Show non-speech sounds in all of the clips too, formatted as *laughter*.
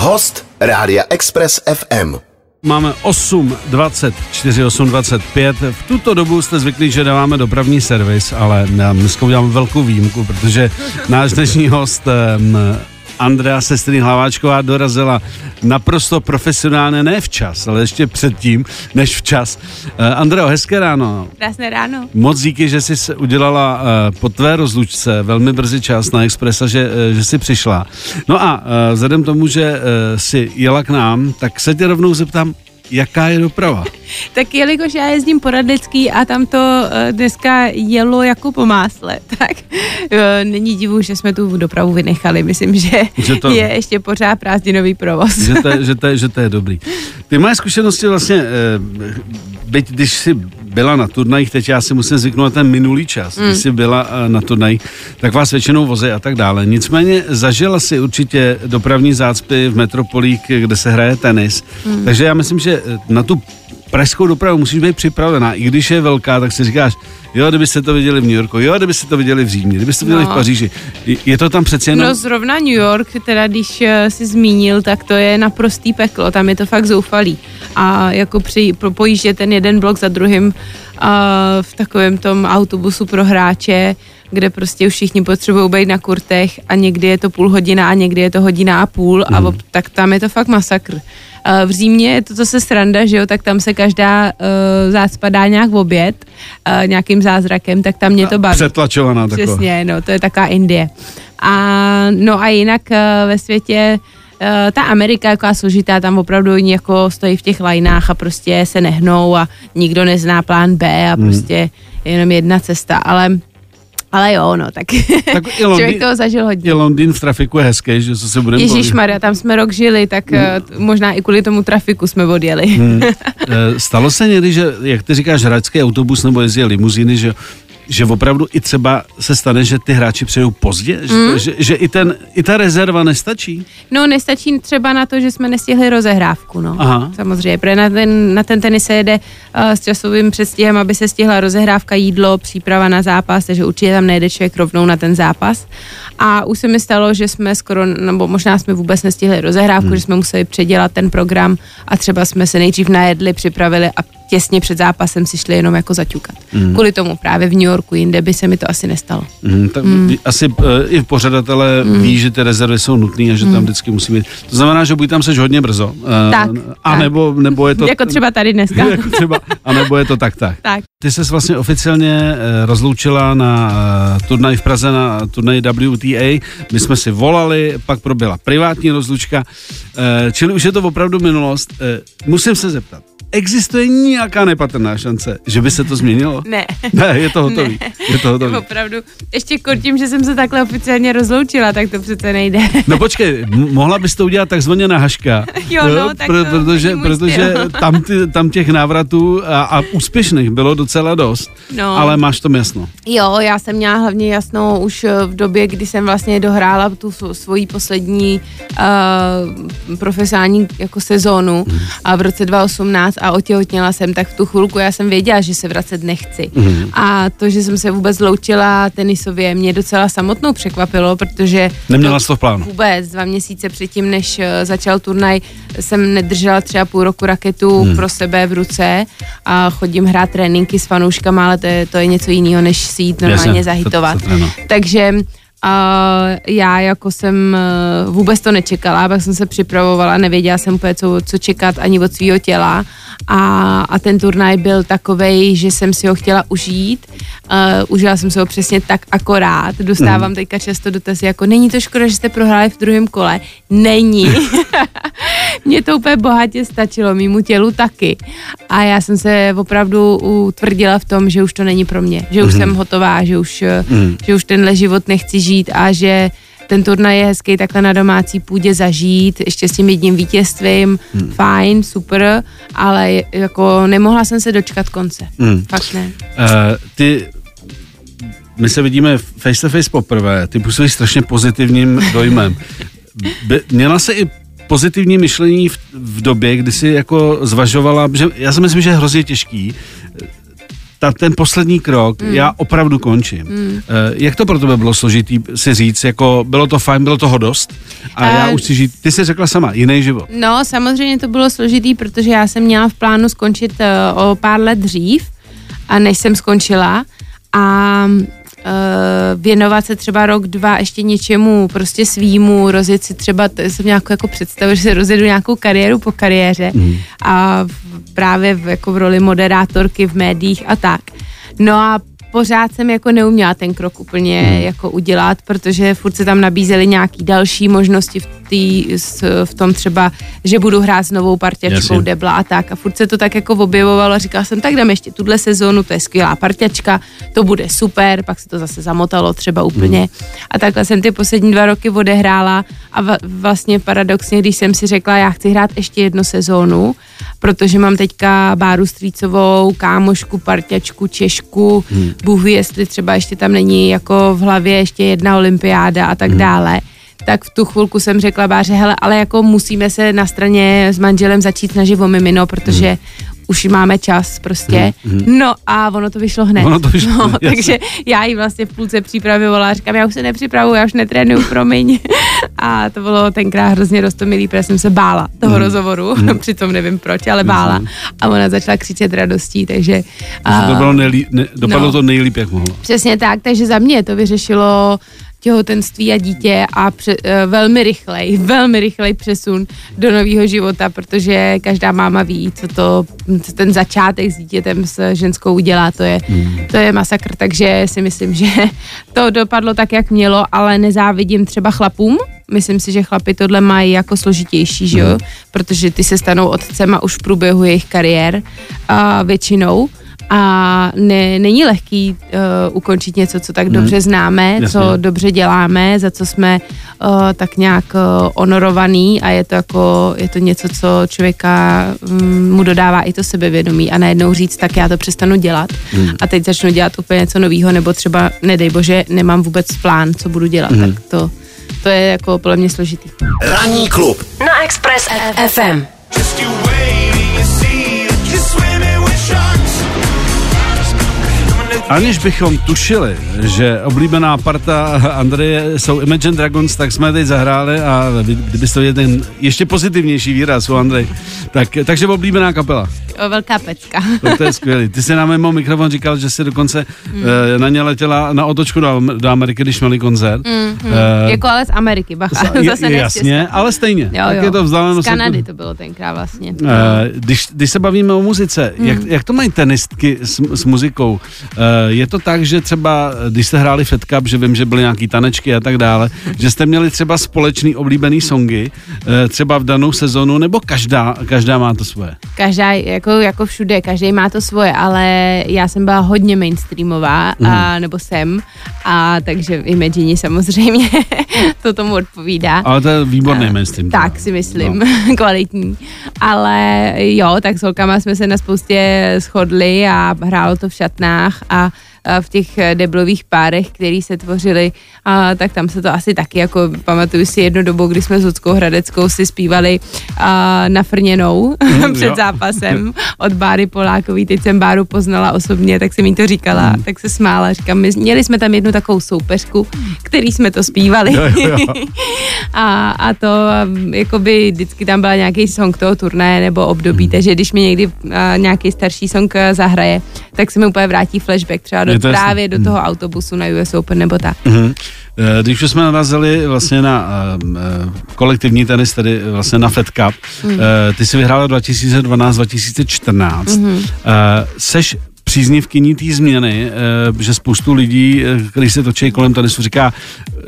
Host Rádia Express FM. Máme 8, 24, 8, 25. V tuto dobu jste zvyklí, že dáváme dopravní servis, ale dneska udělám velkou výjimku, protože náš dnešní host Andrea Sestry Hlaváčková dorazila naprosto profesionálně, ne včas, ale ještě předtím, než včas. Uh, Andreo, hezké ráno. Krásné ráno. Moc díky, že jsi udělala uh, po tvé rozlučce velmi brzy čas na Expressa, že, uh, že jsi přišla. No a vzhledem tomu, že jsi jela k nám, tak se tě rovnou zeptám, jaká je doprava? *laughs* tak jelikož já jezdím po Radlický a tam to eh, dneska jelo jako po másle, *laughs* tak eh, není divu, že jsme tu dopravu vynechali. Myslím, že, že to, je ještě pořád prázdninový provoz. že, to, že, to, *laughs* že to je dobrý. Ty moje zkušenosti vlastně, eh, byť když jsi byla na turnajích, teď já si musím zvyknout na ten minulý čas, mm. když jsi byla na turnajích, tak vás většinou vozy a tak dále. Nicméně zažila si určitě dopravní zácpy v metropolích, kde se hraje tenis. Mm. Takže já myslím, že na tu pražskou dopravu musíš být připravená. I když je velká, tak si říkáš, jo, kdybyste to viděli v New Yorku, jo, kdybyste to viděli v Římě, kdybyste to viděli no. v Paříži. Je to tam přece jenom... No zrovna New York, teda když eh, si zmínil, tak to je naprostý peklo, tam je to fakt zoufalý. A jako při, pojíždě ten jeden blok za druhým a v takovém tom autobusu pro hráče, kde prostě už všichni potřebují být na kurtech a někdy je to půl hodina a někdy je to hodina a půl mm. a mhm. tak tam je to fakt masakr. Eh, v Římě je to zase sranda, že jo, tak tam se každá uh, zácpa dá nějak v oběd, uh, nějakým zázrakem, tak tam mě to baví. Přetlačovaná taková. Přesně, no, to je taková Indie. A no a jinak uh, ve světě ta Amerika jako složitá, tam opravdu oni jako stojí v těch lajnách a prostě se nehnou a nikdo nezná plán B a hmm. prostě jenom jedna cesta, ale ale jo, no, tak, tak i *laughs* Londýn, člověk toho zažil hodně. I Londýn v trafiku je hezký, že co se budeme Ježíš Maria, tam jsme rok žili, tak hmm. uh, možná i kvůli tomu trafiku jsme odjeli. Hmm. Stalo se někdy, že, jak ty říkáš, hračský autobus nebo jezdí limuzíny, že že opravdu i třeba se stane, že ty hráči přejou pozdě? Mm. Že, že i, ten, i ta rezerva nestačí? No nestačí třeba na to, že jsme nestihli rozehrávku, no. Aha. Samozřejmě, protože na ten, na ten tenis se jede uh, s časovým předstihem, aby se stihla rozehrávka, jídlo, příprava na zápas, takže určitě tam nejde člověk rovnou na ten zápas. A už se mi stalo, že jsme skoro, nebo možná jsme vůbec nestihli rozehrávku, hmm. že jsme museli předělat ten program a třeba jsme se nejdřív najedli, připravili a těsně před zápasem si šli jenom jako zaťukat. Mm. Kvůli tomu právě v New Yorku, jinde by se mi to asi nestalo. Mm, tak mm. Asi uh, i pořadatelé mm. ví, že ty rezervy jsou nutné a že mm. tam vždycky musí být. To znamená, že buď tam seš hodně brzo. Uh, tak. A tak. Nebo, nebo je to... jako třeba tady dneska. *laughs* jako třeba, a nebo je to tak, tak. tak. Ty jsi vlastně oficiálně uh, rozloučila na turnaj v Praze, na turnaj WTA. My jsme si volali, pak proběhla privátní rozlučka, čili už je to opravdu minulost. Musím se zeptat, existuje nějaká nepatrná šance, že by se to změnilo? Ne. Ne, je to hotový. Ne. Je to hotový. Opravdu. Ještě tím, že jsem se takhle oficiálně rozloučila, tak to přece nejde. No počkej, mohla bys to udělat takzvaně na haška. *laughs* jo, no, tak Pro, to protože, protože *laughs* tam, ty, tam těch návratů a, a úspěšných bylo docela dost. No. Ale máš to jasno. Jo, já jsem měla hlavně jasno už v době, kdy jsem vlastně dohrála tu svoji poslední uh, profesionální jako sezónu hmm. a v roce 2018 a otěhotněla jsem, tak v tu chvilku já jsem věděla, že se vracet nechci. Mm. A to, že jsem se vůbec loučila tenisově, mě docela samotnou překvapilo, protože... Neměla to v plánu? Vůbec, dva měsíce předtím, než eh, začal turnaj, jsem nedržela třeba půl roku raketu mm. pro sebe v ruce a chodím hrát tréninky s fanouškama, ale to je, to je něco jiného, než si jít normálně Jasně, zahitovat. To, to, to, Takže a já jako jsem eh, vůbec to nečekala, pak jsem se připravovala, nevěděla jsem úplně, co, co čekat ani od svého těla a, a ten turnaj byl takovej, že jsem si ho chtěla užít. Uh, užila jsem si ho přesně tak akorát. Dostávám mm. teďka často dotazy jako, není to škoda, že jste prohráli v druhém kole? Není. *laughs* Mně to úplně bohatě stačilo, mýmu tělu taky. A já jsem se opravdu utvrdila v tom, že už to není pro mě, že už mm. jsem hotová, že už, mm. že už tenhle život nechci žít a že ten turnaj je hezký takhle na domácí půdě zažít, ještě s tím jedním vítězstvím, hmm. fajn, super, ale jako nemohla jsem se dočkat konce. Hmm. Fakt ne. Uh, ty my se vidíme face to face poprvé, ty působíš strašně pozitivním *laughs* dojmem. By, měla se i pozitivní myšlení v, v době, kdy jsi jako zvažovala, že já si myslím, že je hrozně těžký ta, ten poslední krok, mm. já opravdu končím. Mm. Jak to pro tebe bylo složitý si říct, jako bylo to fajn, bylo toho dost a uh, já už si žít, ty jsi řekla sama, jiný život. No, samozřejmě to bylo složitý, protože já jsem měla v plánu skončit uh, o pár let dřív, a než jsem skončila a věnovat se třeba rok, dva ještě něčemu prostě svýmu, rozjet si třeba, to jsem nějakou jako představu, že se rozjedu nějakou kariéru po kariéře mm. a v, právě v, jako v roli moderátorky v médiích a tak. No a pořád jsem jako neuměla ten krok úplně hmm. jako udělat, protože furt se tam nabízely nějaký další možnosti v, tý, v tom třeba, že budu hrát s novou partiačkou Debla a tak a furt se to tak jako objevovalo a říkala jsem, tak dám ještě tuhle sezónu, to je skvělá partiačka, to bude super, pak se to zase zamotalo třeba úplně hmm. a takhle jsem ty poslední dva roky odehrála a vlastně paradoxně, když jsem si řekla, já chci hrát ještě jednu sezónu, protože mám teďka Báru Střícovou, kámošku, parťačku, Češku, hmm. Bůh ví, jestli třeba ještě tam není jako v hlavě ještě jedna olympiáda a tak hmm. dále tak v tu chvilku jsem řekla Báře, hele, ale jako musíme se na straně s manželem začít snažit o mimino, protože hmm už máme čas prostě. Mm-hmm. No a ono to vyšlo hned. Ono to vyšlo no, takže já ji vlastně v půlce přípravy volala, říkám, já už se nepřipravuju, já už netrénuju, promiň. *laughs* a to bylo tenkrát hrozně rostomilý, protože jsem se bála toho mm. rozhovoru, mm. *laughs* přitom nevím proč, ale bála. Mm. A ona začala křičet radostí, takže... A, to bylo nejlíp, ne, dopadlo no, to nejlíp, jak mohlo. Přesně tak, takže za mě to vyřešilo těhotenství a dítě a pře, eh, velmi rychlej, *laughs* velmi rychlej přesun do nového života, protože každá máma ví, co to, co ten začátek s dítětem s ženskou udělá, to je, mm. to je masakr, takže si myslím, *laughs* že to dopadlo tak, jak mělo, ale nezávidím třeba chlapům, myslím si, že chlapi tohle mají jako složitější, že jo, mm. protože ty se stanou otcema už v průběhu jejich kariér a většinou, a ne, není lehký uh, ukončit něco, co tak hmm. dobře známe, Jasně. co dobře děláme, za co jsme uh, tak nějak uh, honorovaný a je to jako, je to něco, co člověka um, mu dodává i to sebevědomí a najednou říct, tak já to přestanu dělat hmm. a teď začnu dělat úplně něco nového, nebo třeba, nedej bože, nemám vůbec plán, co budu dělat, hmm. tak to, to je jako podle mě složitý. Ranní klub na Express FM. Just you Aniž bychom tušili, že oblíbená parta Andreje jsou Imagine Dragons, tak jsme teď zahráli a kdybyste viděli ten ještě pozitivnější výraz u Andrej, tak, takže oblíbená kapela. O, velká pecka. To, to je skvělý. Ty jsi nám mimo mikrofon říkal, že jsi dokonce mm. e, na ně letěla na otočku do, do Ameriky, když měli koncert. Mm, mm. E, jako ale z Ameriky, bacha. *laughs* Je, Zase jasně, ale stejně. Jo, tak jo. je to vzdálenost. Z Kanady jako, to bylo tenkrát vlastně. E, když, když se bavíme o muzice, mm. jak, jak to mají tenistky s, s muzikou? E, je to tak, že třeba, když jste hráli Fed Cup, že vím, že byly nějaký tanečky a tak dále, že jste měli třeba společný oblíbený songy, eh, třeba v danou sezonu, nebo každá, každá má to svoje? Každá, jako, jako všude, každý má to svoje, ale já jsem byla hodně mainstreamová, mm. a, nebo jsem, a takže Imagine samozřejmě *laughs* to tomu odpovídá. Ale to je výborný a, mainstream. Tak si myslím, no. *laughs* kvalitní. Ale jo, tak s holkama jsme se na spoustě shodli a hrálo to v šatnách a v těch eh, deblových párech, který se tvořily, a, tak tam se to asi taky, jako pamatuju si jednu dobu, kdy jsme s Luckou Hradeckou si zpívali a, na frněnou *laughs* mm, před jo. zápasem od Báry Polákový, teď jsem Báru poznala osobně, tak jsem jí to říkala, mm. tak se smála, říkám, my, měli jsme tam jednu takovou soupeřku, který jsme to zpívali jo, jo. *laughs* a, a to jakoby vždycky tam byla nějaký song toho turnaje nebo období, mm. takže když mi někdy a, nějaký starší song zahraje, tak se mi úplně vrátí flashback třeba do, právě do toho autobusu na US Open nebo tak. Mm-hmm. Když už jsme narazili vlastně na uh, kolektivní tenis, tedy vlastně na Fed Cup, mm. uh, ty jsi vyhrála 2012-2014. Mm-hmm. Uh, seš příznivkyní té změny, že spoustu lidí, když se točí kolem tenisu, říká,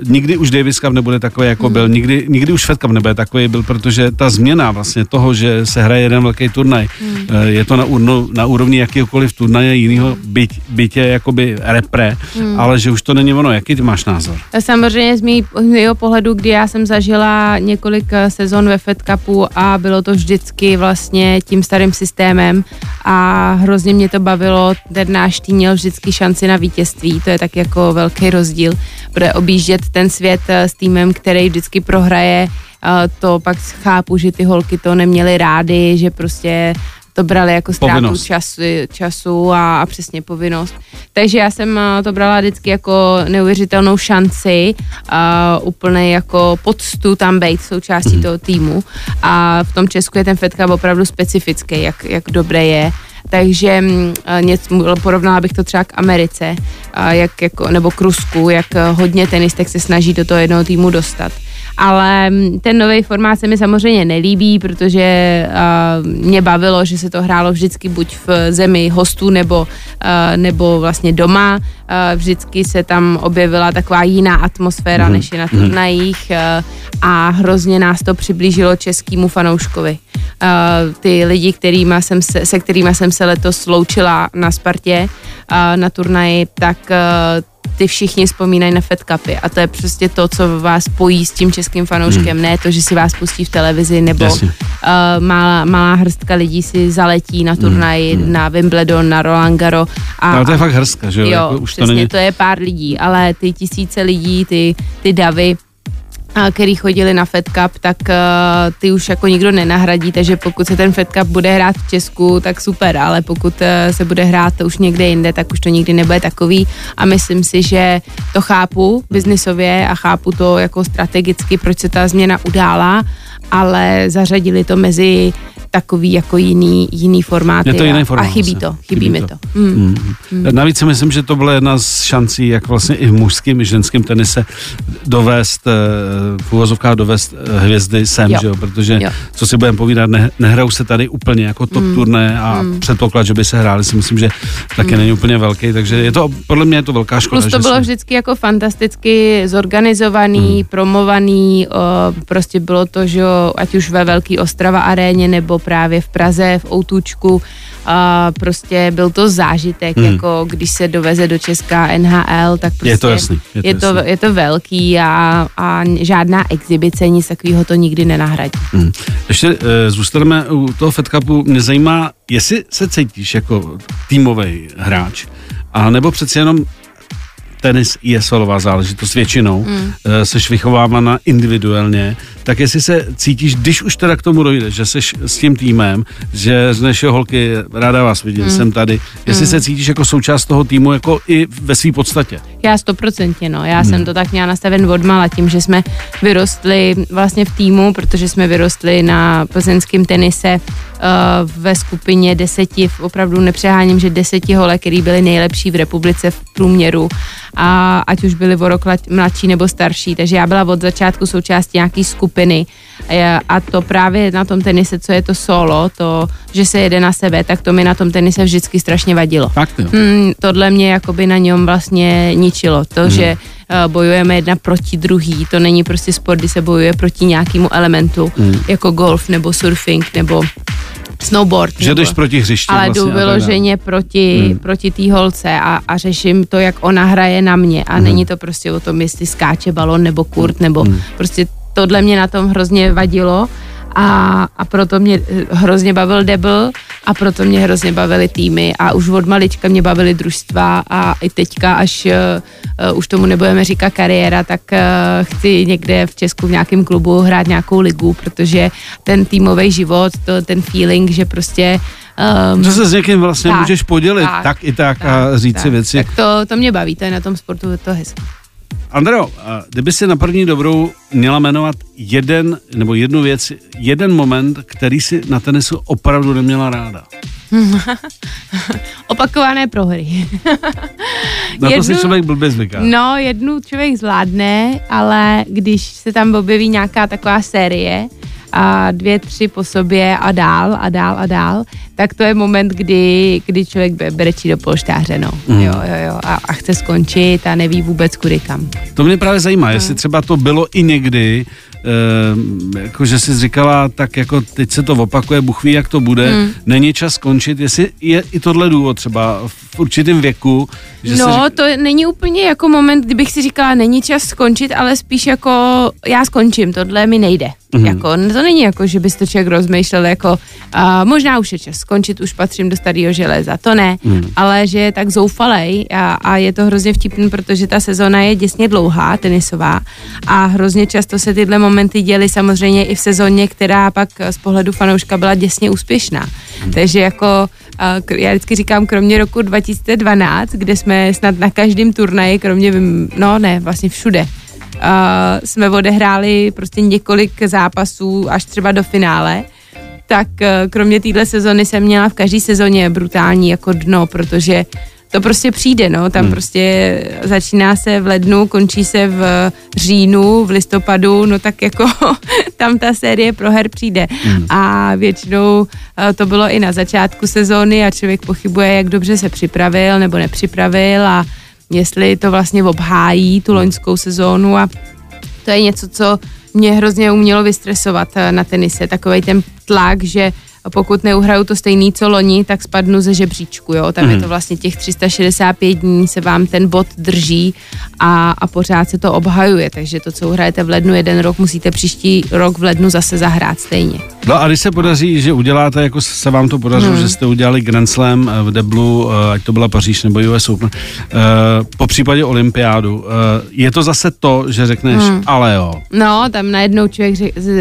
nikdy už Davis Cup nebude takový, jako byl, hmm. nikdy, nikdy už Fed Cup nebude takový byl, protože ta změna vlastně toho, že se hraje jeden velký turnaj, hmm. Eh, je to na, úrovni, na úrovni jakýkoliv turnaje jiného byť, bytě jakoby repre, hmm. ale že už to není ono. Jaký ty máš názor? Samozřejmě z mého pohledu, kdy já jsem zažila několik sezon ve Fed Cupu a bylo to vždycky vlastně tím starým systémem a hrozně mě to bavilo ten náš tým měl vždycky šanci na vítězství, to je tak jako velký rozdíl, bude objíždět ten svět eh, s týmem, který vždycky prohraje, to pak chápu, že ty holky to neměly rády, že prostě to brali jako ztrátu času, času a, a přesně povinnost. Takže já jsem eh, to brala vždycky jako neuvěřitelnou šanci, a úplně jako poctu tam být součástí mm. toho týmu. A v tom Česku je ten Fed Cup opravdu specifický, jak, jak dobré je. Takže mm, eh, něco, porovnala bych to třeba k Americe, a jak, jako, nebo k Rusku, jak eh, hodně tenistek se snaží do toho jednoho týmu dostat. Ale mm, ten nový formát se mi samozřejmě nelíbí, protože uh, mě bavilo, že se to hrálo vždycky buď v zemi hostů nebo, uh, nebo vlastně doma. Uh, vždycky se tam objevila taková jiná atmosféra, mm-hmm. než je na turnajích uh, a hrozně nás to přiblížilo českému fanouškovi. Uh, ty lidi, kterýma jsem se, se kterými jsem se letos sloučila na Spartě uh, na turnaji, tak uh, ty všichni vzpomínají na Fed Cupy a to je prostě to, co vás pojí s tím českým fanouškem, hmm. ne to, že si vás pustí v televizi nebo uh, malá, malá hrstka lidí si zaletí na turnaj, hmm. na Wimbledon, na Roland Garros. A, Ale to je fakt hrstka, že jo? jo jako, už přesně, to není... to je pár lidí, ale ty tisíce lidí, ty, ty davy, a který chodili na Fed Cup, tak uh, ty už jako nikdo nenahradí, takže pokud se ten Fed Cup bude hrát v Česku, tak super, ale pokud uh, se bude hrát už někde jinde, tak už to nikdy nebude takový. A myslím si, že to chápu biznisově a chápu to jako strategicky, proč se ta změna udála, ale zařadili to mezi takový jako jiný, jiný formáty Je to jiný formát, a chybí vlastně. to, chybí, chybí mi to. to. Mm. Mm. Navíc si myslím, že to byla jedna z šancí, jak vlastně i v mužském, i ženském tenise dovést, eh, v úvozovkách dovést eh, hvězdy sem, Jo. že jo? protože Jo. co si budeme povídat, ne, nehrajou se tady úplně jako top mm. turné a mm. předpoklad, že by se hráli, si myslím, že taky mm. není úplně velký, takže je to, podle mě je to velká škoda. Plus to bylo se- vždycky jako fantasticky zorganizovaný, hmm. promovaný, o, prostě bylo to, že ať už ve Velký Ostrava aréně nebo právě v Praze, v Outučku, a prostě byl to zážitek, hmm. jako když se doveze do Česká NHL, tak prostě Je to jasný, je to je, to, jasný. je to velký a, a žádná exibice, nic takového to nikdy nenahradí. Hmm. Ještě uh, zůstaneme u toho Fed Cupu. Mě zajímá, jestli se cítíš jako týmový hráč, a nebo přeci jenom tenis je solová záležitost většinou, mm. uh, seš vychovávána individuálně, tak jestli se cítíš, když už teda k tomu dojde, že seš s tím týmem, že řekneš, jo, holky, ráda vás vidím, mm. jsem tady, jestli mm. se cítíš jako součást toho týmu, jako i ve své podstatě. Já stoprocentně, no. Já hmm. jsem to tak měla nastaven od mala tím, že jsme vyrostli vlastně v týmu, protože jsme vyrostli na plzeňském tenise uh, ve skupině deseti, v- opravdu nepřeháním, že deseti hole, který byli nejlepší v republice v průměru a ať už byli o rok mladší nebo starší, takže já byla od začátku součástí nějaký skupiny a, to právě na tom tenise, co je to solo, to, že se jede na sebe, tak to mi na tom tenise vždycky strašně vadilo. Fakt, jo. Mm, tohle mě jakoby na něm vlastně ničilo. To, hmm. že uh, bojujeme jedna proti druhý, to není prostě sport, kdy se bojuje proti nějakému elementu, hmm. jako golf nebo surfing nebo snowboard. Že nebo, jdeš proti hřišti ale vlastně jdu vyloženě proti, hmm. proti té holce a, a řeším to, jak ona hraje na mě a hmm. není to prostě o tom, jestli skáče balon nebo kurt, nebo hmm. prostě tohle mě na tom hrozně vadilo a, a proto mě eh, hrozně bavil debl a proto mě hrozně bavily týmy a už od malička mě bavily družstva a i teďka, až uh, už tomu nebudeme říkat kariéra, tak uh, chci někde v Česku v nějakém klubu hrát nějakou ligu, protože ten týmový život, to, ten feeling, že prostě um, Že se s někým vlastně Tak, můžeš podělit tak, tak, i tak, a říct si věci. Tak to, to mě baví, to je na tom sportu to hezké. Andreo, kdyby si na první dobrou měla jmenovat jeden, nebo jednu věc, jeden moment, který si na tenisu opravdu neměla ráda. *laughs* Opakované prohry. *laughs* Na to si člověk blbě zvyká. No, jednu člověk zvládne, ale když se tam objeví nějaká taková série a dvě, tři po sobě a dál a dál a dál, tak to je moment, kdy, kdy člověk brečí do polštáře, no. Mm. Jo, jo, jo. A, a chce skončit a neví vůbec kudy kam. To mě právě zajímá, jestli třeba to bylo i někdy, eh, jako že jsi říkala, tak jako teď se to opakuje, Bůh ví, jak to bude, Hmm. není čas skončit, jestli je i tohle důvod třeba v určitém věku, že no, se řík... to není úplně jako moment, kdybych si říkala, není čas skončit, ale spíš jako já skončím, tohle mi nejde. Mhm. Mm. Jako, to není jako, že byste člověk rozmýšlel jako, uh, možná už je čas skončit, už patřím do starého železa. To ne, hmm. ale že je tak zoufalej a, a je to hrozně vtipný, protože ta sezóna je děsně dlouhá, tenisová a hrozně často se tyhle momenty děly samozřejmě i v sezóně, která pak z pohledu fanouška byla děsně úspěšná. Hmm. Takže jako já vždycky říkám, kromě roku 2012, kde jsme snad na každém turnaji, kromě, no ne, vlastně všude, uh, jsme odehráli prostě několik zápasů až třeba do finále, tak uh, kromě téhle sezony jsem měla v každé sezóně brutální jako dno, protože to prostě přijde, no, tam hmm. prostě začíná se v lednu, končí se v říjnu, v listopadu, no tak jako *laughs* tam ta série pro her přijde. Hmm. A většinou uh, to bylo i na začátku sezóny a člověk pochybuje, jak dobře se připravil nebo nepřipravil a jestli to vlastně obhájí tu loňskou sezónu a to je něco, co mě hrozně umělo vystresovat eh, na tenise, takový ten tlak, že pokud neuhraju to stejný, co loni, tak spadnu ze žebříčku, jo. Tam mm. je mhm. to vlastně těch 365 dní se vám ten bod drží a, a pořád se to obhajuje, takže to, co uhrajete v lednu jeden rok, musíte příští rok v lednu zase zahrát stejně. No a když se podaří, že uděláte, jako se vám to podařilo, hmm. že jste udělali Grand Slam eh, v Deblu, eh, ať to byla Paříž nebo US Open, uh, po případě olympiádu, uh, je to zase to, že řekneš, hmm. ale jo. No, tam najednou člověk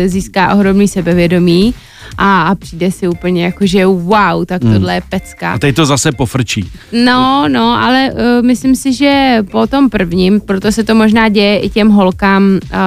získá ohromný sebevědomí, a, a přijde si úplně jako, že wow, tak hmm. tohle je pecka. A teď to zase pofrčí. No, no, ale uh, myslím si, že po tom prvním, proto se to možná děje i těm holkám, uh,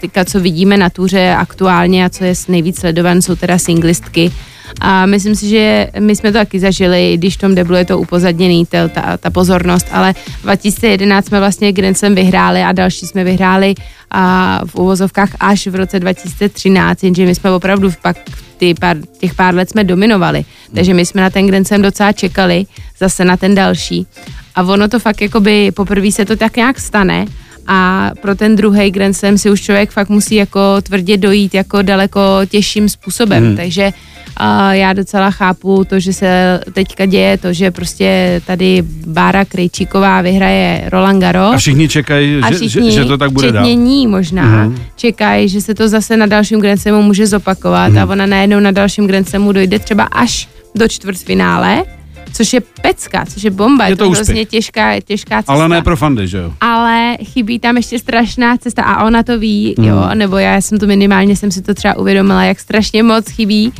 teďka, co vidíme na tuře aktuálně a co je nejvíc sledovan, jsou teda singlistky, a myslím si, že my jsme to taky zažili, když v tom deblu je to upozadněný, ta, ta, ta pozornost, ale 2011 jsme vlastně Grand Slam vyhráli a další jsme vyhráli a v uvozovkách až v roce 2013, jenže my jsme opravdu pak ty pár, těch pár let jsme dominovali, takže my jsme na ten Grand Slam docela čekali, zase na ten další. A ono to fakt jakoby poprvé se to tak nějak stane a pro ten druhý Grand Slam si už člověk fakt musí jako tvrdě dojít jako daleko těžším způsobem, hmm. takže a já docela chápu to, že se teďka děje to, že prostě tady Bára Krejčíková vyhraje Roland Garros. A všichni čekají, že, všichni, že, že to tak bude dál. ní možná, mm-hmm. čekají, že se to zase na dalším Grand Slamu může zopakovat mm-hmm. a ona najednou na dalším Grand Slamu dojde třeba až do čtvrtfinále což je pecka, což je bomba, je, to, to hrozně těžká, těžká cesta. Ale ne pro fandy, že jo? Ale chybí tam ještě strašná cesta a ona to ví, mm. jo, nebo já jsem to minimálně, jsem si to třeba uvědomila, jak strašně moc chybí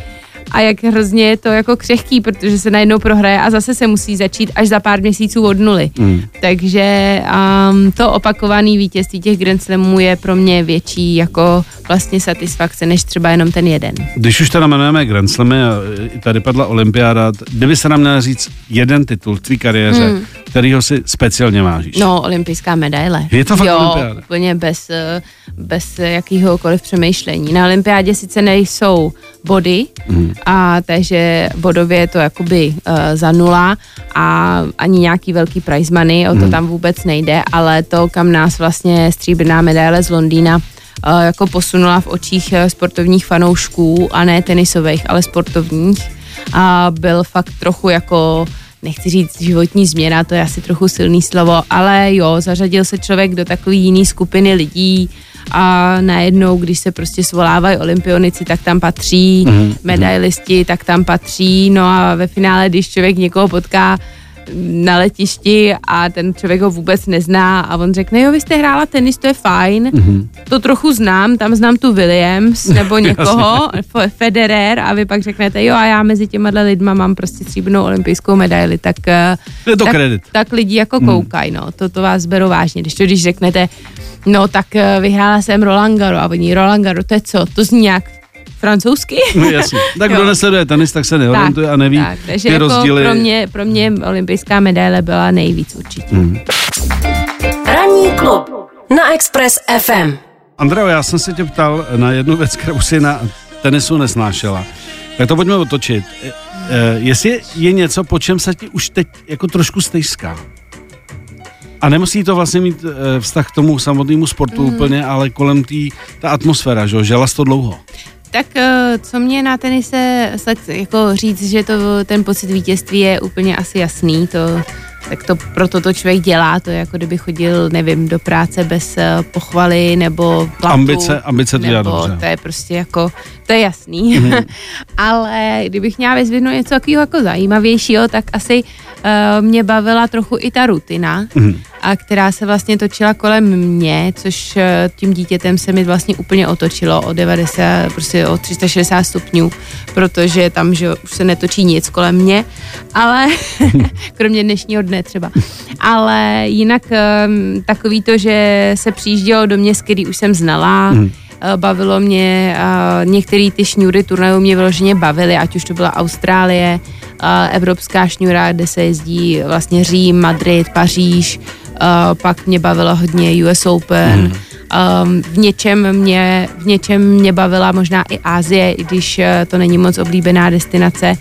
a jak hrozně je to jako křehký, protože se najednou prohraje a zase se musí začít až za pár měsíců od nuly. Mm. Takže um, to opakované vítězství těch Grand Slamů je pro mě větší jako vlastně satisfakce, než třeba jenom ten jeden. Když už teda jmenujeme Grand Slamy a tady padla olympiáda, kdyby se nám měla říct jeden titul v tvý kariéře, mm. kterýho si speciálně vážíš? No, olympijská medaile. Je to fakt jo, olympiáda? úplně bez, bez jakýhokoliv přemýšlení. Na olympiádě sice nejsou body, mm. A takže bodově je to jakoby uh, za nula a ani nějaký velký prize money, o to mm. tam vůbec nejde, ale to, kam nás vlastně stříbrná medaile z Londýna uh, jako posunula v očích uh, sportovních fanoušků a ne tenisových, ale sportovních a byl fakt trochu jako nechci říct životní změna, to je asi trochu silný slovo, ale jo, zařadil se člověk do takové jiné skupiny lidí, a najednou, když se prostě svolávají olympionici, tak tam patří, mm-hmm. medailisti, tak tam patří, no a ve finále, když člověk někoho potká na letišti a ten člověk ho vůbec nezná a on řekne, jo, vy jste hrála tenis, to je fajn, mm-hmm. to trochu znám, tam znám tu Williams *laughs* nebo někoho, Federer a vy pak řeknete, jo, a já mezi těma lidma mám prostě stříbrnou olympijskou medaili, tak, je to tak, kredit. tak lidi jako mm. koukají, no, to, to vás berou vážně, když to, když řeknete, no tak eh, vyhrála jsem Roland Garo a oni Roland Garo, to je co, to zní nějak francouzsky. No jasně. Tak *laughs* kdo nesleduje tenis, tak se neorientuje a neví tak, takže ty jako rozdíly. Pro mě, pro mě olympijská medaile byla nejvíc určitě. Hmm. Ranní klub na Express FM. Andreo, já jsem se tě ptal na jednu věc, kterou si na tenisu nesnášela. Tak to pojďme otočit. E, e, jestli je něco, po čem se ti už teď jako trošku stejská? A nemusí to vlastně mít e, vztah k tomu samotnému sportu mm. úplně, ale kolem té ta atmosféra, že žela to dlouho. Tak e, co mě na tenise jako říct, že to ten pocit vítězství je úplně asi jasný, to tak to proto to člověk dělá, to je jako kdyby chodil, nevím, do práce bez uh, pochvaly nebo platu. Ambice, ambice to dělá nebo dobře. to je prostě jako, to je jasný. Mhm. Mm. *laughs* Ale kdybych měla vyzvednout něco takového jako zajímavějšího, tak asi uh, mě bavila trochu i ta rutina, mm. a která se vlastně točila kolem mě, což uh, tím dítětem se mi vlastně úplně otočilo o 90, prostě o 360 stupňů, protože tam, že už se netočí nic kolem mě, ale *laughs* kromě dnešního dne třeba. Ale jinak um, takový to, že se přijíždělo do měst, který už jsem znala, mm. Bavilo mě, uh, některé ty šňůry turnajů mě vyloženě bavily, ať už to byla Austrálie, uh, evropská šňůra, kde se jezdí vlastně Řím, Madrid, Paříž, pak mě bavilo hodně US Open, mm. Um, v, něčem mě, v něčem mě bavila možná i Ázie, i když to není moc oblíbená destinace,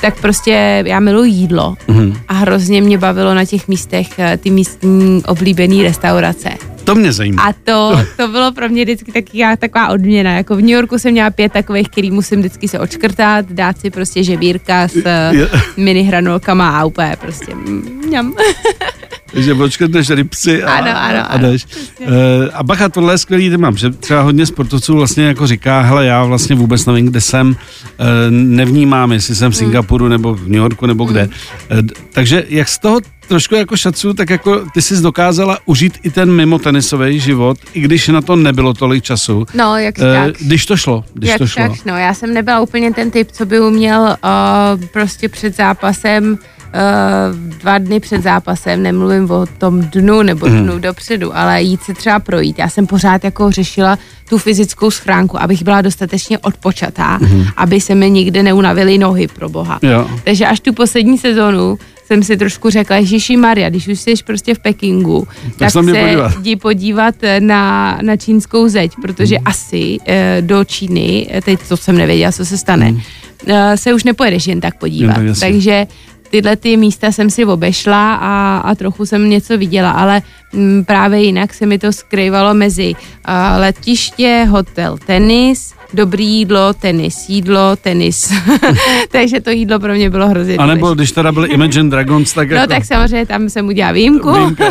tak prostě já miluji jídlo mm. a hrozně mě bavilo na těch místech ty místní oblíbené restaurace. To mě zajímá. A to, to bylo pro mě vždycky taky, taková odměna. Jako v New Yorku jsem měla pět takových, který musím vždycky se očkrtat, dát si prostě žebírka s uh, mini hranolkama a úplně prostě mňam. *laughs* že očkrtneš rybci a, ano, ano, a jdeš. Ano, a bacha, tohle je skvělý mám, že třeba hodně sportovců vlastně jako říká, hele, já vlastně vůbec nevím, kde jsem, nevnímám, jestli jsem v Singapuru nebo v New Yorku nebo kde. Takže jak z toho trošku jako šacu, tak jako ty jsi dokázala užít i ten mimo tenisový život, i když na to nebylo tolik času. No, jak uh, tak. Když to šlo, když jak to šlo. Tak, no, já jsem nebyla úplně ten typ, co by uměl uh, prostě před zápasem Uh, dva dny před zápasem, nemluvím o tom dnu nebo dnu mm. dopředu, ale jít si třeba projít. Já jsem pořád jako řešila tu fyzickou schránku, abych byla dostatečně odpočatá, mm. aby se mi nikdy neunavily nohy pro boha. Jo. Takže až tu poslední sezonu jsem si trošku řekla, Ježíši Maria, když už jsi prostě v Pekingu, tak, tak se podívat. jdi podívat na, na čínskou zeď, protože mm. asi eh, do Číny, teď to jsem nevěděla, co se stane, mm. eh, se už nepojedeš jen tak podívat. Jen tak Takže tyhle ty místa jsem si obešla a, a trochu jsem něco viděla, ale m, právě jinak se mi to skrývalo mezi a, letiště, hotel, tenis, dobrý jídlo, tenis, jídlo, tenis. *laughs* Takže to jídlo pro mě bylo hrozně A nebo když teda byly Imagine Dragons, tak No jako... tak samozřejmě tam jsem udělala výjimku. Výjimka,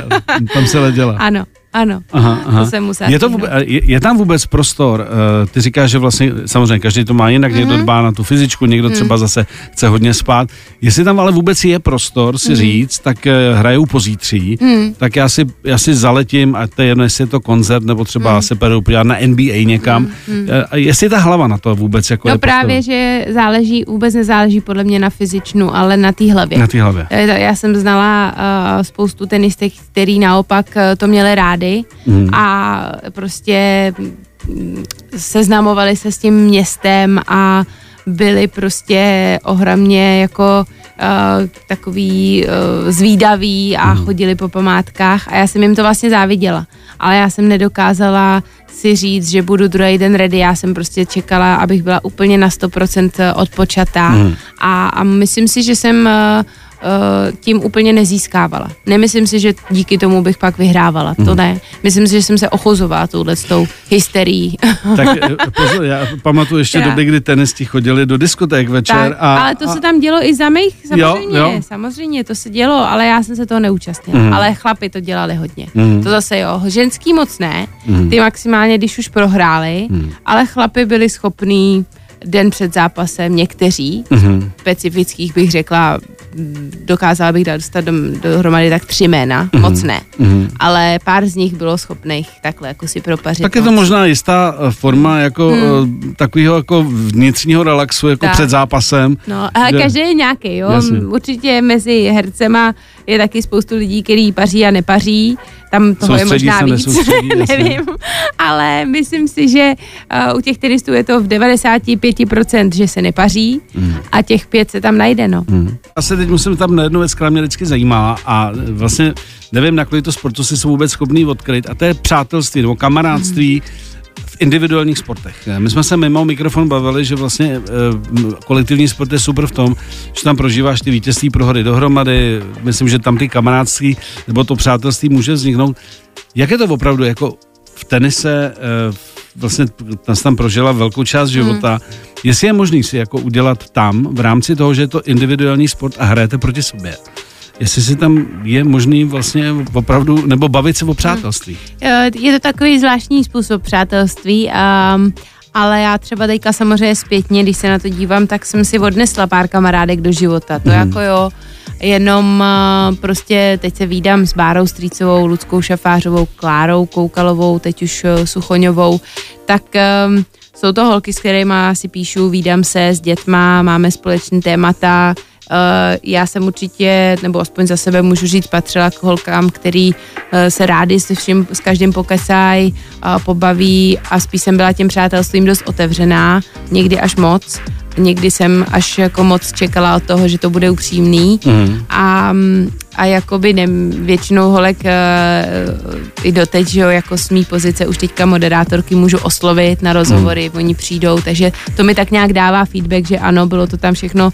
tam se leděla. *laughs* ano. Ano, aha, aha. to jsem musela je, to vůbec, je, je tam vůbec prostor, uh, ty říkáš, že vlastně, samozřejmě každý to má jinak, mm-hmm. někdo dbá na tu fyzičku, někdo mm. třeba zase chce hodně spát. Jestli tam ale vůbec je prostor si mm. říct, tak uh, hrajou pozítří, mm. tak já si, já si zaletím, a to je jedno, jestli je to koncert, nebo třeba mm. se peru podívat na NBA někam. Mm. Uh, jestli ta hlava na to vůbec jako No je právě, prostor? že záleží, vůbec nezáleží podle mě na fyzičnu, ale na té hlavě. Na té hlavě. Já jsem znala uh, spoustu tenistek, který naopak uh, to měli rády mm. a prostě seznamovali se s tím městem a byli prostě ohromně jako uh, takový uh, zvídaví a mm. chodili po památkách a já jsem jim to vlastně záviděla. Ale já jsem nedokázala si říct, že budu druhý den ready, já jsem prostě čekala, abych byla úplně na 100% odpočatá mm. a, a myslím si, že jsem uh, tím úplně nezískávala. Nemyslím si, že díky tomu bych pak vyhrávala, to ne. Myslím si, že jsem se ochozovala touhle s tou hysterií. *laughs* Tak pozor, já pamatuju ještě doby, kdy tenisti chodili do diskoték večer. Tak, a, ale to a... se tam dělo i za mých, samozřejmě, jo, jo. samozřejmě, to se dělo, ale já jsem se toho neúčastnila. Mm. Ale chlapi to dělali hodně. Mm. To zase jo, ženský moc ne, mm. ty maximálně, když už prohráli, mm. ale chlapi byli schopní den před zápasem, někteří, mm-hmm. specifických bych řekla, dokázala bych dostat do, dohromady tak tři jména, mm-hmm. moc ne, mm-hmm. ale pár z nich bylo schopných takhle jako si propařit. Tak je to možná jistá forma jako mm. takového jako vnitřního relaxu jako tak. před zápasem. No, ale že... každý je nějaký, jo. Jasně. Určitě mezi hercema je taky spoustu lidí, který paří a nepaří. Tam toho soustředí je možná víc, *laughs* nevím. Ale myslím si, že uh, u těch tenistů je to v 95%, že se nepaří mm. a těch pět se tam najde, no. Mm. Já se teď musím tam na jednu věc, která mě vždycky zajímá a vlastně nevím, na kolik to sportu si jsou vůbec schopný odkryt a to je přátelství nebo kamarádství mm individuálních sportech. My jsme se mimo mikrofon bavili, že vlastně e, kolektivní sport je super v tom, že tam prožíváš ty vítězství prohody dohromady, myslím, že tam ty kamarádství nebo to přátelství může vzniknout. Jak je to opravdu jako v tenise, e, vlastně nás tam prožila velkou část života, hmm. jestli je možný si jako udělat tam v rámci toho, že je to individuální sport a hrajete proti sobě jestli si tam je možný vlastně opravdu, nebo bavit se o přátelství. Eh, Je to takový zvláštní způsob přátelství, um, ale já třeba teďka samozřejmě zpětně, když se na to dívám, tak jsem si odnesla pár kamarádek do života. To Mhm. jako jo, jenom uh, prostě teď se vídám s Bárou Střícovou, Ludskou Šafářovou, Klárou Koukalovou, teď už uh, Suchoňovou, tak um, jsou to holky, s kterými si píšu, vídám se s dětma, máme společné témata, já jsem určitě, nebo aspoň za sebe můžu říct, patřila k holkám, který uh, se rádi se vším, s každým pokesají, pobaví a spíš jsem byla těm přátelstvím dost otevřená, někdy až moc. Někdy jsem až jako moc čekala od toho, že to bude upřímný Mhm. a, a jakoby ne, většinou holek uh, i doteď, že jo, jako z mý pozice už teďka moderátorky můžu oslovit na rozhovory, oni přijdou, takže to mi tak nějak dává feedback, že ano, bylo to tam všechno uh,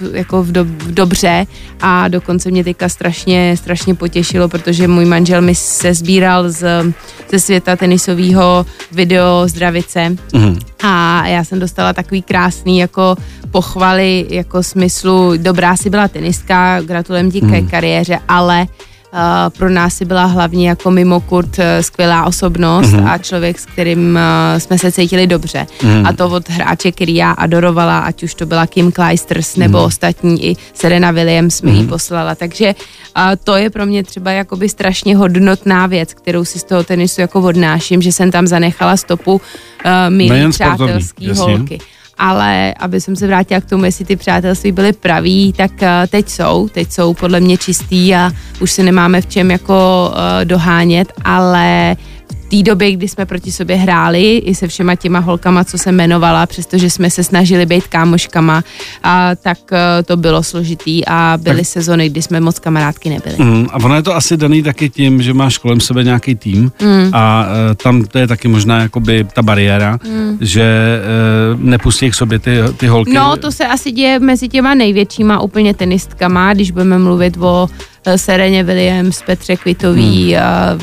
v, jako v, do, v dobře. A dokonce mě teďka strašně, strašně potěšilo, protože můj manžel mi se sbíral z, ze světa tenisového video zdravice Mhm. a já jsem dostala takový krásný jako pochvaly, jako smyslu, dobrá si byla tenistka, gratulujem ti ke kariéře, ale uh, pro nás si byla hlavně jako mimo kurt uh, skvělá osobnost a člověk, s kterým uh, jsme se cítili dobře. A to od hráče, který já adorovala, ať už to byla Kim Clijsters nebo ostatní, i Serena Williams mi ji poslala. Takže uh, to je pro mě třeba jakoby strašně hodnotná věc, kterou si z toho tenisu jako odnáším, že jsem tam zanechala stopu uh, sportovní, přátelský jasně. Ale aby jsem se vrátila k tomu, jestli ty přátelství byly praví, tak uh, teď jsou, teď jsou podle mě čistý a už se nemáme v čem jako uh, dohánět, ale té době, kdy jsme proti sobě hráli i se všema těma holkama, co jsem jmenovala, přestože jsme se snažili být kámoškama, a, tak uh, to bylo složitý a byly tak. sezony, kdy jsme moc kamarádky nebyly. Mm, a ono je to asi daný taky tím, že máš kolem sebe nějaký tým Mm. a e, tam to je taky možná jakoby ta bariéra, že e, nepustí k sobě ty, ty holky. No, to se asi děje mezi těma největšíma úplně tenistkama, když budeme mluvit o Sereně Williams, Petře Kvitový,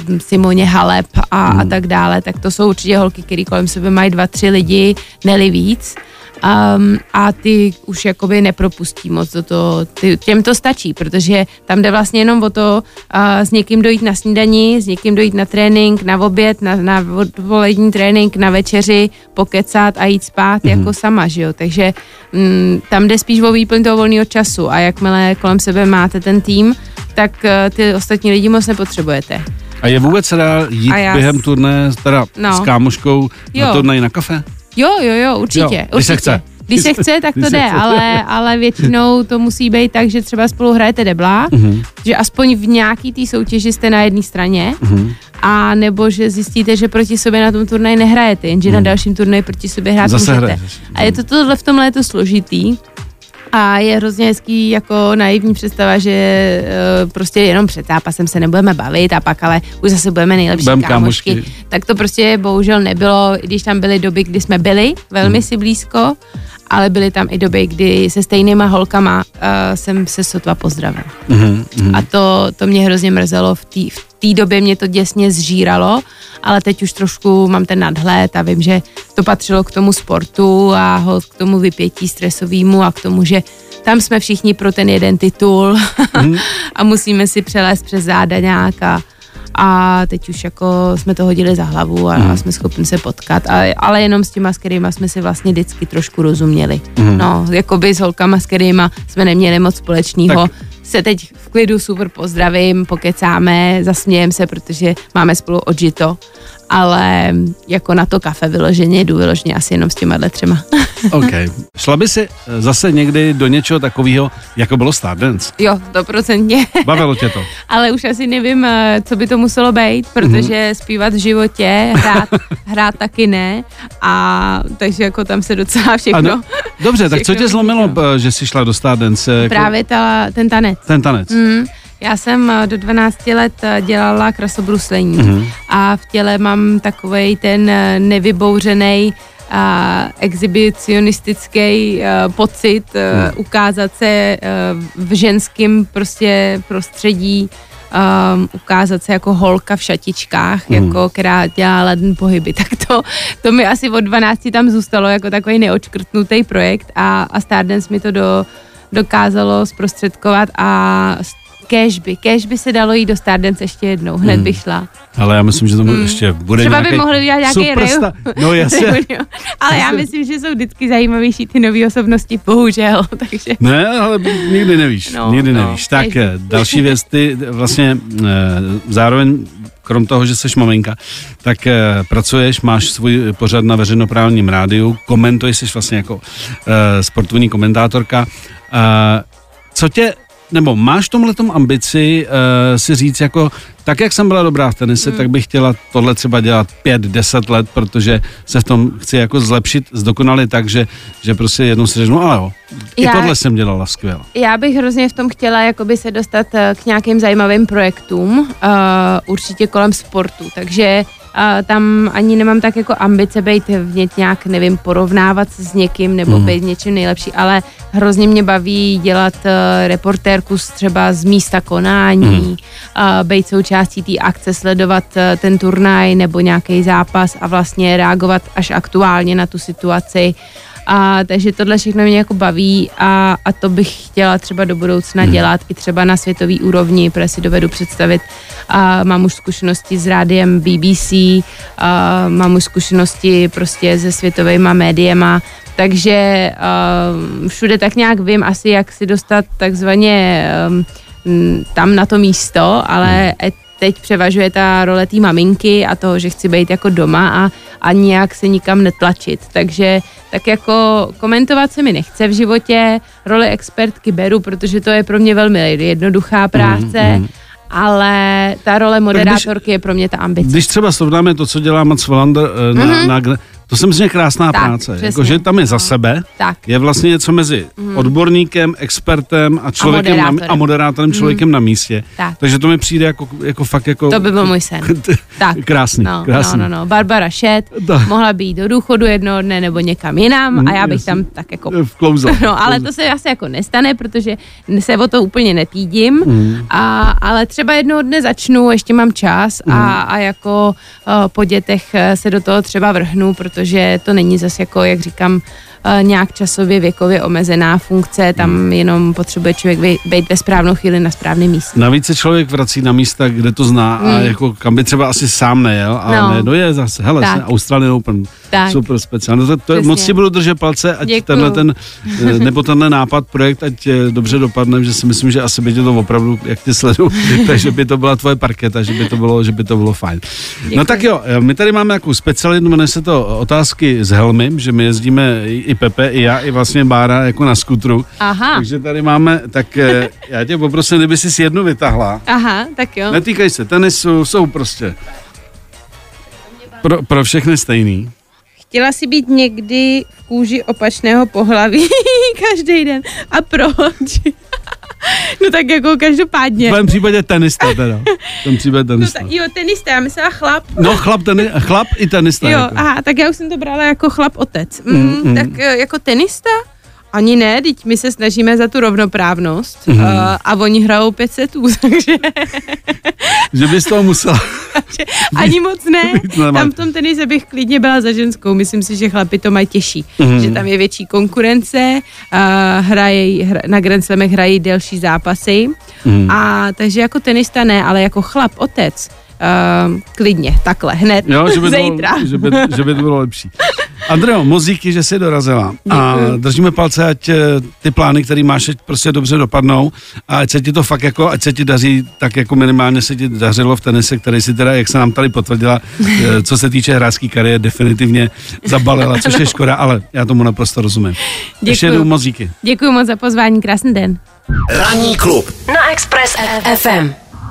hmm. Simoně Halep a, a tak dále, tak to jsou určitě holky, které kolem sebe mají dva, tři lidi, neli víc. Um, a ty už jakoby nepropustí moc do toho, ty, těm to stačí, protože tam jde vlastně jenom o to uh, s někým dojít na snídani, s někým dojít na trénink, na oběd, na, na odpolední trénink, na večeři, pokecat a jít spát mm-hmm. jako sama, že jo, takže mm, tam jde spíš o výplň toho volného času a jakmile kolem sebe máte ten tým, tak uh, ty ostatní lidi moc nepotřebujete. A je vůbec dá jít A já během turné teda No. s kámoškou na Jo. turnaj na kafe? Jo, jo, jo, určitě. Jo, když se určitě. chce. Když se chce, tak to jde, chce. ale, ale většinou to musí být tak, že třeba spolu hrajete debla, Mhm. že aspoň v nějaký té soutěži jste na jedné straně, Mhm. a nebo že zjistíte, že proti sobě na tom turnaji nehrajete, jenže na dalším turnaji proti sobě hrát Zase můžete. hraješ. A je to tohle v tomhle je to složitý. A je hrozně hezký jako naivní představa, že uh, prostě jenom před zápasem se nebudeme bavit a pak ale už zase budeme nejlepší Budem kámošky. kámošky. Tak to prostě bohužel nebylo, i když tam byly doby, kdy jsme byli velmi Hmm. si blízko, ale byly tam i doby, kdy se stejnýma holkama uh, jsem se sotva pozdravila. Mhm, mhm. A to, to mě hrozně mrzelo, v té v té době mě to děsně zžíralo, ale teď už trošku mám ten nadhled a vím, že to patřilo k tomu sportu a k tomu vypětí stresovému a k tomu, že tam jsme všichni pro ten jeden titul *laughs* a musíme si přelézt přes záda nějak a, a teď už jako jsme to hodili za hlavu a, a jsme schopni se potkat, a, ale jenom s těma, s kterýma jsme si vlastně vždycky trošku rozuměli. No, jako by s holkama, s kterýma jsme neměli moc společného. Tak- Se teď v klidu super pozdravím, pokecáme, zasmějem se, protože máme spolu odžito, ale jako na to kafe vyloženě jdu vyloženě asi jenom s těma třema. *laughs* OK. Šla by si eh, zase někdy do něčeho takového, jako bylo Stardance? jo, stoprocentně. *laughs* Bavilo tě to? *laughs* ale už asi nevím, eh, co by to muselo být, protože zpívat v životě, hrát, hrát taky ne. A takže jako tam se docela všechno. Ano. Dobře, tak co tě zlomilo, eh, že jsi šla do Stardance? Jako Právě ta, ten tanec. Ten tanec. Mm, já jsem eh, do 12 let eh, dělala krasobruslení Mhm. a v těle mám takovej ten eh, nevybouřený a exhibicionistický uh, pocit uh, ukázat se uh, v ženském prostě prostředí um, ukázat se jako holka v šatičkách, Mhm. jako která dělá lední pohyby, *laughs* tak to, to mi asi od 12 tam zůstalo jako takový neočkrtnutý projekt a, a Stardance mi to do, dokázalo zprostředkovat a Cash by, cash by se dalo jít do Stardance ještě jednou, hned Hmm. by šla. Ale já myslím, že to hmm. ještě bude Třeba nějaký by mohli udělat nějaký reju. No jasně. *laughs* Ale já myslím, že jsou vždycky zajímavější ty nové osobnosti, bohužel, *laughs* takže... Ne, ale nikdy nevíš, No, nikdy no, nevíš. Tak každý. eh, další věc, ty vlastně eh, zároveň krom toho, že jsi maminka, tak eh, pracuješ, máš svůj pořad na veřejnoprávním rádiu, komentuješ, jsi vlastně jako sportovní komentátorka. Co tě, nebo máš v tomhletom ambici eh, si říct jako, tak jak jsem byla dobrá v tenise, Hmm. tak bych chtěla tohle třeba dělat 5-10 let, protože se v tom chci jako zlepšit, zdokonalit tak, že, že prostě jednou si řeknu, ale jo, i Já- tohle jsem dělala skvěle. Já bych hrozně v tom chtěla jakoby se dostat eh, k nějakým zajímavým projektům, uh, určitě kolem sportu, takže uh, tam ani nemám tak jako ambice být v ně nějak, nevím, porovnávat se s někým nebo mm. být něčím nejlepší, ale hrozně mě baví dělat uh, reportérku z třeba z místa konání, mm. uh, být součástí té akce, sledovat uh, ten turnaj nebo nějaký zápas a vlastně reagovat až aktuálně na tu situaci. A takže tohle všechno mě jako baví a, a to bych chtěla třeba do budoucna Hmm. dělat i třeba na světový úrovni, protože si dovedu představit. A mám už zkušenosti s rádiem BBC, a mám už zkušenosti prostě se světovými médiema, takže um, všude tak nějak vím asi, jak si dostat takzvaně um, m, tam na to místo, ale e- teď převažuje ta role té maminky a toho, že chci být jako doma a, a nějak se nikam netlačit. Takže tak jako komentovat se mi nechce v životě, roli expertky beru, protože to je pro mě velmi jednoduchá práce, mm. ale ta role moderátorky je pro mě ta ambice. Když třeba srovnáme to, co dělá Mats Wallander eh, na, mm-hmm. na, to si myslím, že krásná Tak, práce. Jako, že tam je za No. sebe, Tak. je vlastně něco mezi odborníkem, expertem a člověkem na, moderátorem. a moderátorem člověkem na místě. Tak. Takže to mi přijde jako, jako fakt jako... To by byl můj sen. *laughs* Tak. krásný, No, krásný. no, no, no. Barbara Šet Tak. mohla být do důchodu jednoho dne nebo někam jinam a já bych Jasně. tam tak jako Vklouzal. *laughs* No, ale to se asi jako nestane, protože se o to úplně nepídím, Mhm. a, ale třeba jednoho dne začnu, ještě mám čas a, a jako uh, po dětech eh, se do toho třeba vrhnu, protože to není zase jako, jak říkám, eh, nějak časově věkově omezená funkce, tam Mhm. jenom potřebuje člověk být- ve správnou chvíli na správném místě. Navíc se člověk vrací na místa, kde to zná a jako kam by třeba asi sám nejel, ale No. ne, doje zase, hele, Tak. Australian Open, Tak. super speciální. To, to, Přesně. moc ti budu držet palce, ať Děkuju. tenhle ten, *laughs* eh, nebo tenhle nápad, projekt, ať eh, dobře dopadne, že si myslím, že asi by tě to opravdu, jak tě sledu, *laughs* takže by to byla tvoje parketa, že by to bylo, že by to bylo fajn. No Děkuji. tak jo, my tady máme nějakou specialitu, jmenuje se to otázky s helmy, že my jezdíme i Pepe, i já, i vlastně Bára jako na skutru. Aha, Takže tady máme, tak eh, já tě poprosím, kdyby si jednu vytahla. aha, tak jo. Netýkají se tenisu, jsou prostě pro, pro všechny stejný. Chtěla si být někdy v kůži opačného pohlaví *laughs* každý den. A proč? No tak jako V každopádně. tvém případě tenista teda. *laughs* V tom případě No tenista. tak, jo, tenista, já myslela chlap. No chlap, teni, chlap i tenista. Jo, jako. aha, tak já už jsem to brala jako chlap otec. Mm, Mm, mm. Tak eh, jako tenista? Ani ne, teď my se snažíme za tu rovnoprávnost Mhm. mm. uh, a oni hrajou pět setů, *laughs* takže Že bys toho musela. *laughs* ani moc ne. *laughs* Tam v tom tenise bych klidně byla za ženskou. Myslím si, že chlapi to mají těžší. Mhm. Že tam je větší konkurence, uh, hrají, hra, na Grand Slamech hrají delší zápasy. Mhm. A takže jako tenista ne, ale jako chlap, otec, uh, klidně, takhle, hned, Jo, že by, to, zítra. že, by, že by to bylo lepší. Andreo, moc díky, že jsi dorazila. A Děkuju. držíme palce, ať eh, ty plány, které máš, ať prostě dobře dopadnou a ať se ti to fakt jako, ať se ti daří tak jako minimálně se ti dařilo v tenise, který si teda, jak se nám tady potvrdila, eh, *laughs* co se týče hráčské kariéry, definitivně zabalila, což je škoda, ale já tomu naprosto rozumím. Ještě Děkuju. jednou moc díky. Děkuji moc za pozvání, krásný den. Ranní klub. Na Express FM.